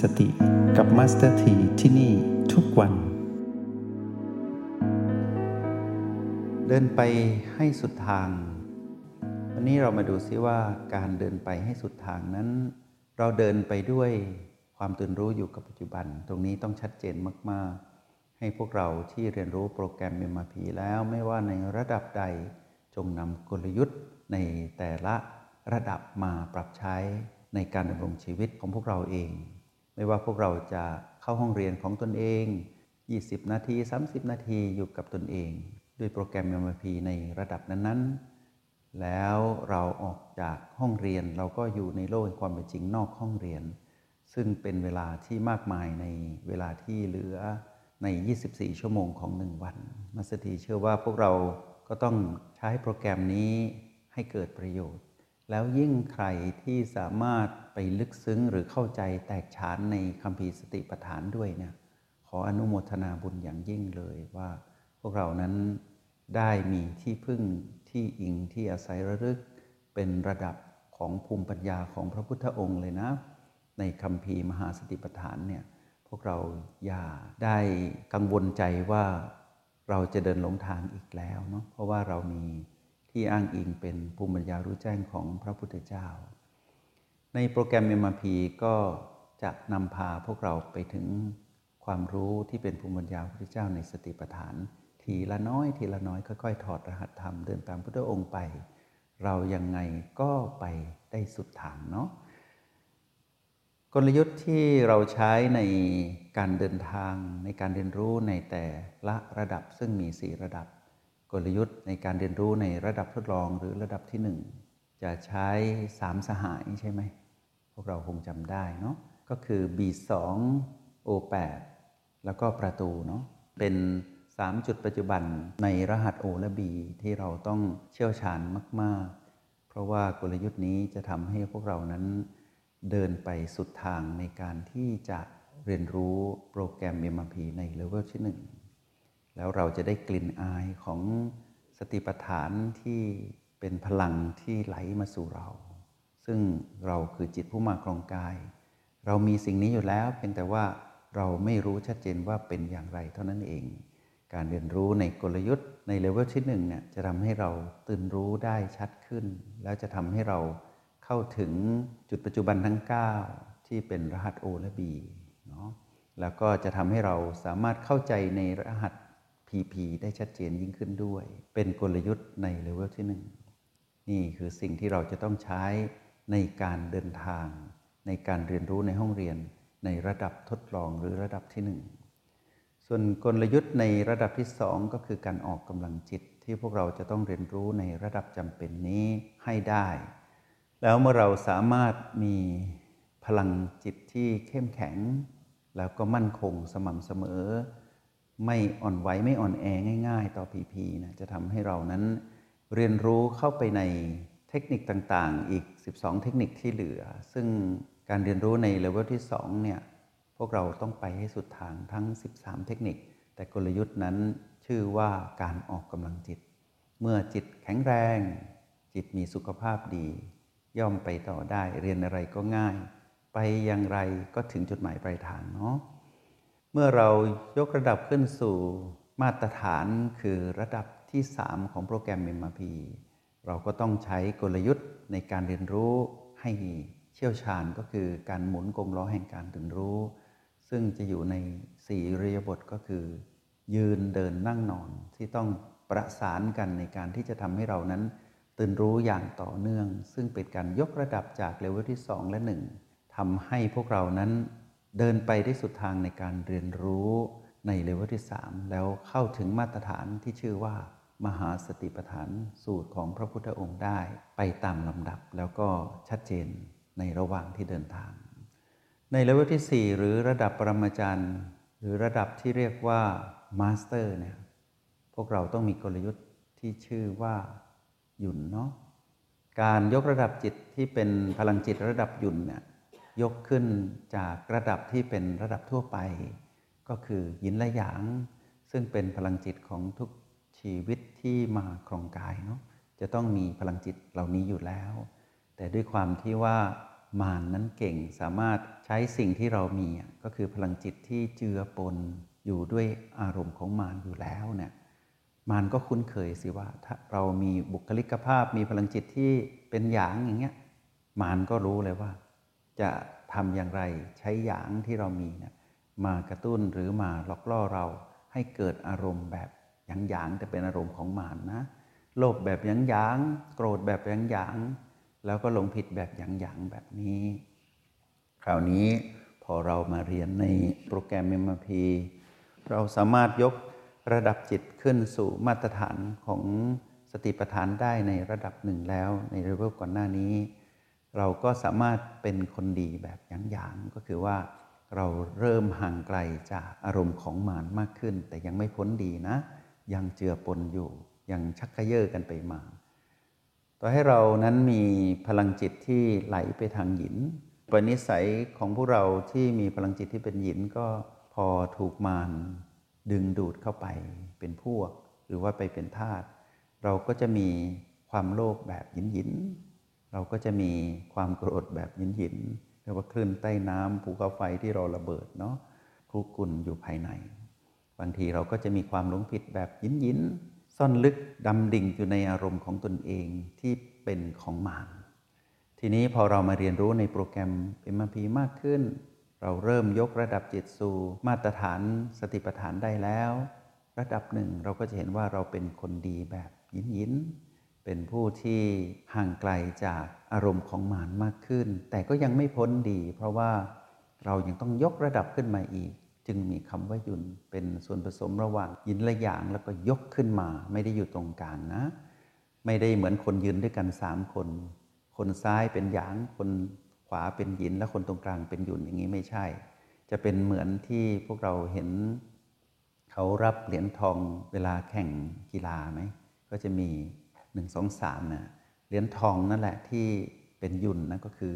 สติกับ Master T ที่นี่ทุกวัน เดินไปให้สุดทาง วันนี้เรามาดูซิว่าการเดินไปให้สุดทางนั้น เราเดินไปด้วยความตื่นรู้อยู่กับปัจจุบัน ตรงนี้ต้องชัดเจนมาก ๆ ให้พวกเราที่เรียนรู้โปรแกรม MRP แล้วไม่ว่าในระดับใดจงนำกลยุทธ์ในแต่ละระดับมาปรับใช้ในการดำรงชีวิตของพวกเราเอง ไม่ว่าพวกเราจะเข้าห้องเรียนของตนเอง 20 นาที 30 นาทีอยู่กับตนเอง ด้วยโปรแกรม MRP ในระดับนั้นๆ แล้วเราออกจากห้องเรียนเราก็อยู่ในโลกความเป็นจริงนอกห้องเรียน ซึ่งเป็นเวลาที่มากมายในเวลาที่เหลือใน 24 ชั่วโมงของ 1 วันมาสถีเชื่อว่าพวกเราก็ต้องใช้โปรแกรมนี้ให้เกิดประโยชน์ แล้วยิ่งใครที่สามารถไปลึกซึ้งหรือเข้าใจแตกฉานในคัมภีร์สติปัฏฐานด้วยเนี่ย ขออนุโมทนาบุญอย่างยิ่งเลยว่า พวกเรานั้นได้มีที่พึ่งที่อิงที่อาศัยระลึก เป็นระดับของภูมิปัญญาของพระพุทธองค์เลยนะ ในคัมภีร์มหาสติปัฏฐานเนี่ย พวกเราอย่าได้กังวลใจว่าเราจะเดินหลงทางอีกแล้วเนาะเพราะว่าเรามี ที่อ้างอิงเป็นภูมิปัญญารู้แจ้งของพระพุทธเจ้า ในโปรแกรม MRP ก็จะนำพาพวกเราไปถึงความรู้ที่เป็นภูมิปัญญาพระพุทธเจ้าในสติปัฏฐาน ทีละน้อยทีละน้อยค่อยๆถอดรหัสธรรมเดินตามพุทธองค์ไป เรายังไงก็ไปได้สุดทางเนาะกลยุทธ์ที่เราใช้ในการเดินทางในการเรียนรู้ในแต่ละระดับซึ่งมี 4 ระดับ กลยุทธ์ในการเรียนรู้ในระดับทดลองหรือระดับที่ 1 จะใช้3สหายใช่ไหม พวกเราคงจำได้เนาะก็คือ B2 O8 แล้วก็ประตูเนาะเป็น 3 จุดปัจจุบันในรหัส O และ B ที่เราต้องเชี่ยวชาญมาก ๆ เพราะว่ากลยุทธ์นี้จะทำให้พวกเรานั้นเดินไปสุดทางในการที่จะเรียนรู้โปรแกรม MRP ในเลเวลที่ 1 แล้วเราจะได้กลิ่นอายของสติปัฏฐานที่เป็นพลังที่ไหลมาสู่เรา ซึ่งเราคือจิตผู้มาครองกาย เรามีสิ่งนี้อยู่แล้วเพียงแต่ว่าเราไม่รู้ชัดเจนว่าเป็นอย่างไรเท่านั้นเอง การเรียนรู้ในกลยุทธ์ในเลเวลที่1เนี่ยจะทำให้เราตื่นรู้ได้ชัดขึ้น แล้วจะทำให้เราเข้าถึงจุดปัจจุบันทั้ง 9 ที่เป็นรหัส O และ B เนาะแล้วก็จะทำให้เราสามารถเข้าใจในรหัส PP ได้ชัดเจนยิ่งขึ้นด้วย เป็นกลยุทธ์ในเลเวลที่ 1 นี่คือสิ่งที่เราจะต้องใช้ในการเดินทาง ในการเรียนรู้ในห้องเรียน ในระดับทดลองหรือระดับที่ 1 ส่วนกลยุทธ์ในระดับที่ 2 ก็คือการออกกำลังจิตที่พวกเราจะต้องเรียนรู้ในระดับจำเป็นนี้ให้ได้ แล้วเมื่อเราสามารถมีพลังจิตที่เข้มแข็ง แล้วก็มั่นคงสม่ำเสมอ ไม่อ่อนไหวไม่อ่อนแอง่าย ๆ ต่อพีพีนะจะทำให้เรานั้นเรียนรู้เข้าไปในเทคนิคต่างๆ อีก 12 เทคนิคที่เหลือ ซึ่งการเรียนรู้ในเลเวลที่2เนี่ยพวกเราต้องไปให้สุดทางทั้ง 13 เทคนิค แต่กลยุทธ์นั้นชื่อว่าการออกกำลังจิต เมื่อจิตแข็งแรง จิตมีสุขภาพดี ย่อมไปต่อได้เรียนอะไรก็ง่าย ไปอย่างไรก็ถึงจุดหมายปลายทางเนาะ เมื่อเรายกระดับขึ้นสู่มาตรฐานคือระดับที่ 3 ของโปรแกรม MRP เราก็ต้องใช้กลยุทธ์ในการเรียนรู้ให้เชี่ยวชาญก็คือการหมุนกลมล้อแห่งการตื่นรู้ ซึ่งจะอยู่ในสี่รียบทก็คือ ยืนเดินนั่งนอนที่ต้องประสานกันในการที่จะทำให้เรานั้น ตื่นรู้อย่างต่อเนื่อง ซึ่งเป็นการยกระดับจากเลเวลที่ 2 และ 1ทำให้พวกเรานั้น เดินไปได้สุดทางในการเรียนรู้ในเลเวลที่ 3 แล้วเข้าถึงมาตรฐานที่ชื่อว่า มหาสติปัฏฐานสูตรของพระพุทธองค์ได้ ไปตามลำดับแล้วก็ชัดเจนในระหว่างที่เดินทาง ในเลเวลที่ 4 หรือระดับปรมาจารย์ หรือระดับที่เรียกว่า master เนี่ยพวกเราต้องมีกลยุทธ์ที่ชื่อว่าหยุ่นเนาะการยกระดับจิตที่เป็นพลังจิตระดับหยุ่นเนี่ย ยกขึ้นจากระดับที่เป็นระดับทั่วไป ก็คือหยินและหยาง ซึ่งเป็นพลังจิตของทุกชีวิตที่มาครองกายเนาะจะต้องมีพลังจิตเหล่านี้อยู่แล้ว แต่ด้วยความที่ว่ามารนนั้นเก่งสามารถใช้สิ่งที่เรามีก็คือพลังจิตที่เจือปนอยู่ด้วยอารมณ์ของมารอยู่แล้วเนี่ยมารก็คุ้นเคยสิว่าถ้าเรามีบุคลิกภาพมีพลังจิตที่เป็นหยางอย่างเงี้ยมารก็รู้เลยว่า จะทำอย่างไรใช้หยางที่เรามีนี่ยมากระตุ้นหรือมาหลอกล่อเราให้เกิดอารมณ์แบบหยางๆแต่เป็นอารมณ์ของหมารนะ โลภแบบหยางๆโกรธแบบหยางๆแล้วก็หลงผิดแบบหยางๆแบบนี้ คราวนี้พอเรามาเรียนในโปรแกรม MRP เราสามารถยกระดับจิตขึ้นสู่มาตรฐานของสติปัฏฐานได้ในระดับหนึ่งแล้วในเลเวลก่อนหน้านี้ เราก็สามารถเป็นคนดีแบบหยางๆก็คือว่าเราเริ่มห่างไกลจากอารมณ์ของมารมากขึ้น แต่ยังไม่พ้นดีนะ ยังเจือปนอยู่ ยังชักกระเยาะกันไปมา ต่อให้เรานั้นมีพลังจิตที่ไหลไปทางหยินปณิสัยของพวกเราที่มีพลังจิตที่เป็นหยินก็พอถูกมารดึงดูดเข้าไปเป็นพวก หรือว่าไปเป็นทาสเราก็จะมีความโลภแบบหยินหยิน เราก็จะมีความโกรธแบบหยินหยินเรียกว่าคลื่นใต้น้ำภูเขาไฟที่เราระเบิดเนาะคลุกุ่นอยู่ภายใน บางทีเราก็จะมีความหลงผิดแบบยินยินซ่อนลึกดำดิ่งอยู่ในอารมณ์ของตนเองที่เป็นของมารทีนี้พอเรามาเรียนรู้ในโปรแกรม MRP มากขึ้น เราเริ่มยกระดับจิตสู่มาตรฐานสติปัฏฐานได้แล้ว ระดับหนึ่งเราก็จะเห็นว่าเราเป็นคนดีแบบยินยิน เป็นผู้ที่ห่างไกลจากอารมณ์ของหมารมากขึ้น แต่ก็ยังไม่พ้นดี เพราะว่าเรายังต้องยกระดับขึ้นมาอีก จึงมีคำว่ายุนเป็นส่วนผสมระหว่างยินและหยางแล้วก็ยกขึ้นมา ไม่ได้อยู่ตรงกลางนะ ไม่ได้เหมือนคนยืนด้วยกันสามคน คนซ้ายเป็นหยาง คนขวาเป็นยิน และคนตรงกลางเป็นยุนอย่างนี้ไม่ใช่ จะเป็นเหมือนที่พวกเราเห็น เขารับเหรียญทองเวลาแข่งกีฬาไหมก็จะมี หนึ่งสองสามนะเหรียญทองนั่นแหละที่เป็นยุนนั่นก็คือ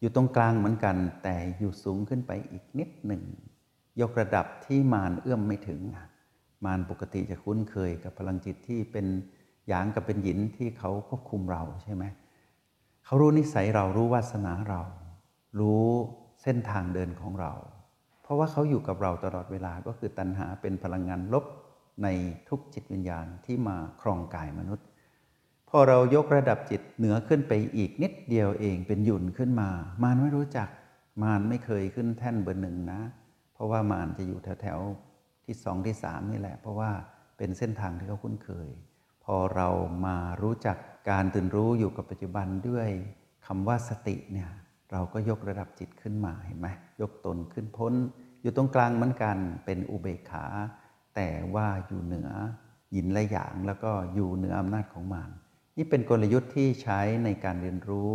อยู่ตรงกลางเหมือนกัน แต่อยู่สูงขึ้นไปอีกนิดหนึ่ง ยกระดับที่มารเอื้อมไม่ถึง มารปกติจะคุ้นเคยกับพลังจิตที่เป็นหยางกับเป็นหยินที่เขาควบคุมเราใช่ไหมเขารู้นิสัยเรารู้วาสนาเรา รู้เส้นทางเดินของเรา เพราะว่าเขาอยู่กับเราตลอดเวลาก็คือตัณหาเป็นพลังงานลบในทุกจิตวิญญาณที่มาครองกายมนุษย์ พอเรายกระดับจิตเหนือขึ้นไปอีกนิดเดียวเองเป็นหยุ่นขึ้นมา มารไม่รู้จัก มารไม่เคยขึ้นแท่นเบอร์หนึ่งนะ เพราะว่ามารจะอยู่แถวๆที่สองที่สามนี่แหละ เพราะว่าเป็นเส้นทางที่เขาคุ้นเคย พอเรามารู้จักการตื่นรู้อยู่กับปัจจุบันด้วยคำว่าสติเนี่ยเราก็ยกระดับจิตขึ้นมาเห็นไหมยกตนขึ้นพ้น อยู่ตรงกลางเหมือนกันเป็นอุเบกขา แต่ว่าอยู่เหนือยินและหยางแล้วก็อยู่เหนืออำนาจของมาร นี่เป็นกลยุทธ์ที่ใช้ในการเรียนรู้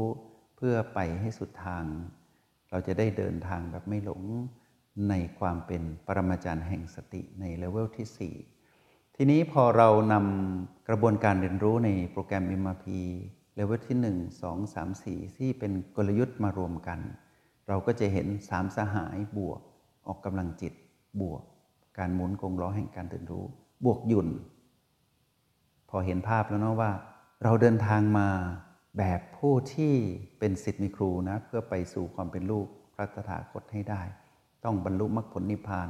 เพื่อไปให้สุดทาง เราจะได้เดินทางแบบไม่หลงในความเป็นปรมาจารย์แห่งสติในเลเวลที่ 4 ทีนี้พอเรานำกระบวนการเรียนรู้ในโปรแกรม MRP เลเวลที่ 1 2 3 4 ที่เป็นกลยุทธ์มารวมกัน เราก็จะเห็นสามสหายบวก ออกกำลังจิตบวก การหมุนกงล้อแห่งการตื่นรู้ บวกหยุ่น พอเห็นภาพแล้วเนาะว่า เราเดินทางมาแบบผู้ที่เป็นสิทธิ์มีครูนะเพื่อไปสู่ความเป็นลูกพระตถาคตให้ได้ ต้องบรรลุมรรคผลนิพพาน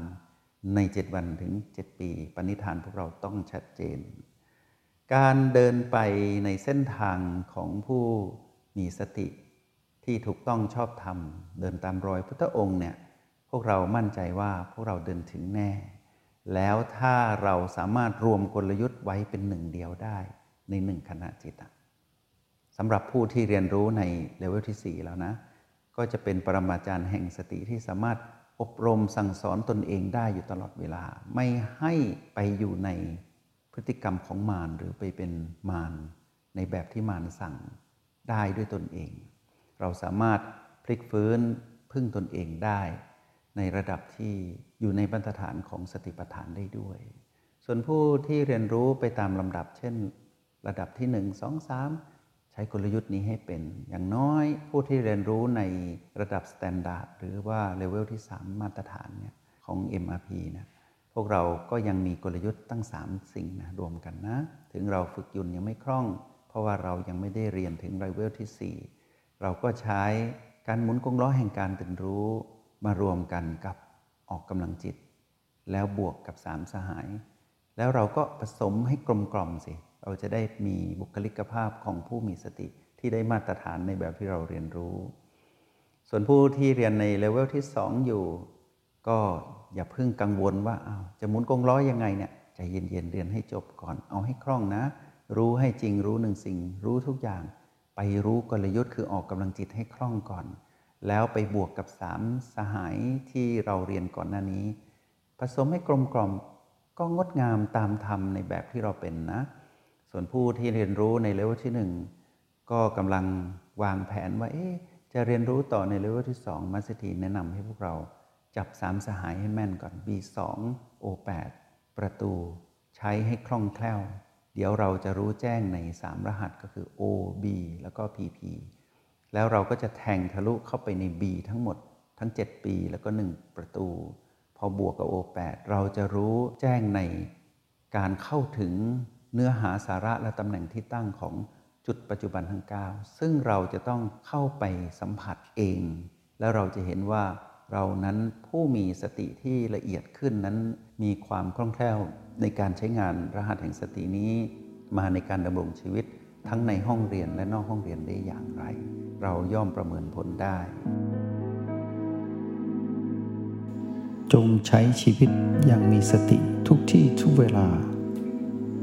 ในเจ็ดวันถึงเจ็ดปี ปณิธานพวกเราต้องชัดเจน การเดินไปในเส้นทางของผู้มีสติที่ถูกต้องชอบธรรม เดินตามรอยพุทธองค์เนี่ยพวกเรามั่นใจว่าพวกเราเดินถึงแน่ แล้วถ้าเราสามารถรวมกลยุทธ์ไว้เป็นหนึ่งเดียวได้ ในหนึ่งขณะจิตสำหรับผู้ที่เรียนรู้ในเลเวลที่ 4 แล้วนะ ก็จะเป็นปรมาจารย์แห่งสติที่สามารถอบรมสั่งสอนตนเองได้อยู่ตลอดเวลา ไม่ให้ไปอยู่ในพฤติกรรมของมารหรือไปเป็นมารในแบบที่มารสั่งได้ด้วยตนเอง เราสามารถพลิกฟื้นพึ่งตนเองได้ ในระดับที่อยู่ในบรรทัดฐานของสติปัฏฐานได้ด้วย ส่วนผู้ที่เรียนรู้ไปตามลำดับ เช่น ระดับที่ 1 2 3 ใช้กลยุทธ์นี้ให้เป็น อย่างน้อยผู้ที่เรียนรู้ในระดับ standard หรือว่า level ที่ 3 มาตรฐานเนี่ยของ MRP นะพวกเราก็ยังมีกลยุทธ์ตั้ง 3 สิ่งนะรวมกันนะ ถึงเราฝึกยุนยังไม่คล่อง เพราะว่าเรายังไม่ได้เรียนถึงเลเวลที่ 4 เราก็ใช้การหมุนกงล้อแห่งการตื่นรู้มารวมกันกับออกกำลังจิต แล้วบวกกับสามสหาย แล้วเราก็ผสมให้กลมกล่อมสิ เราจะได้มีบุคลิกภาพของผู้มีสติที่ได้มาตรฐานในแบบที่เราเรียนรู้ ส่วนผู้ที่เรียนในเลเวลที่สองอยู่ ก็อย่าเพิ่งกังวลว่าอาจะหมุนกงล้อยังไงเนี่ยใจเย็นๆเรียนให้จบก่อน เอาให้คล่องนะ รู้ให้จริงรู้หนึ่งสิ่ง รู้ทุกอย่าง ไปรู้กลยุทธ์คือออกกำลังจิตให้คล่องก่อน แล้วไปบวกกับสามสหายที่เราเรียนก่อนหน้านี้ ผสมให้กลมกล่อมก็งดงามตามธรรมในแบบที่เราเป็นนะ ส่วนผู้ที่เรียนรู้ในเลเวลที่หนึ่งก็กำลังวางแผนว่าเอ๊ะจะเรียนรู้ต่อใน level ที่สอง Master T แนะนำให้พวกเราจับสามสหายให้แม่นก่อน B2 O8 ประตูใช้ให้คล่องแคล่ว เดี๋ยวเราจะรู้แจ้งใน 3 รหัสก็คือ O B แล้วก็ PP แล้วเราก็จะแทงทะลุเข้าไปใน B ทั้งหมดทั้ง 7 ปีแล้วก็ 1 ประตู พอบวกกับ O8 เราจะรู้แจ้งในการเข้าถึง เนื้อหาสาระและตำแหน่งที่ตั้งของจุดปัจจุบันทั้ง 9 ซึ่งเราจะต้องเข้าไปสัมผัสเอง แล้วเราจะเห็นว่าเรานั้นผู้มีสติที่ละเอียดขึ้นนั้นมีความคล่องแคล่วในการใช้งานรหัสแห่งสตินี้ มาในการดำรงชีวิตทั้งในห้องเรียนและนอกห้องเรียนได้อย่างไร เราย่อมประเมินผลได้ จงใช้ชีวิตอย่างมีสติทุกที่ทุกเวลา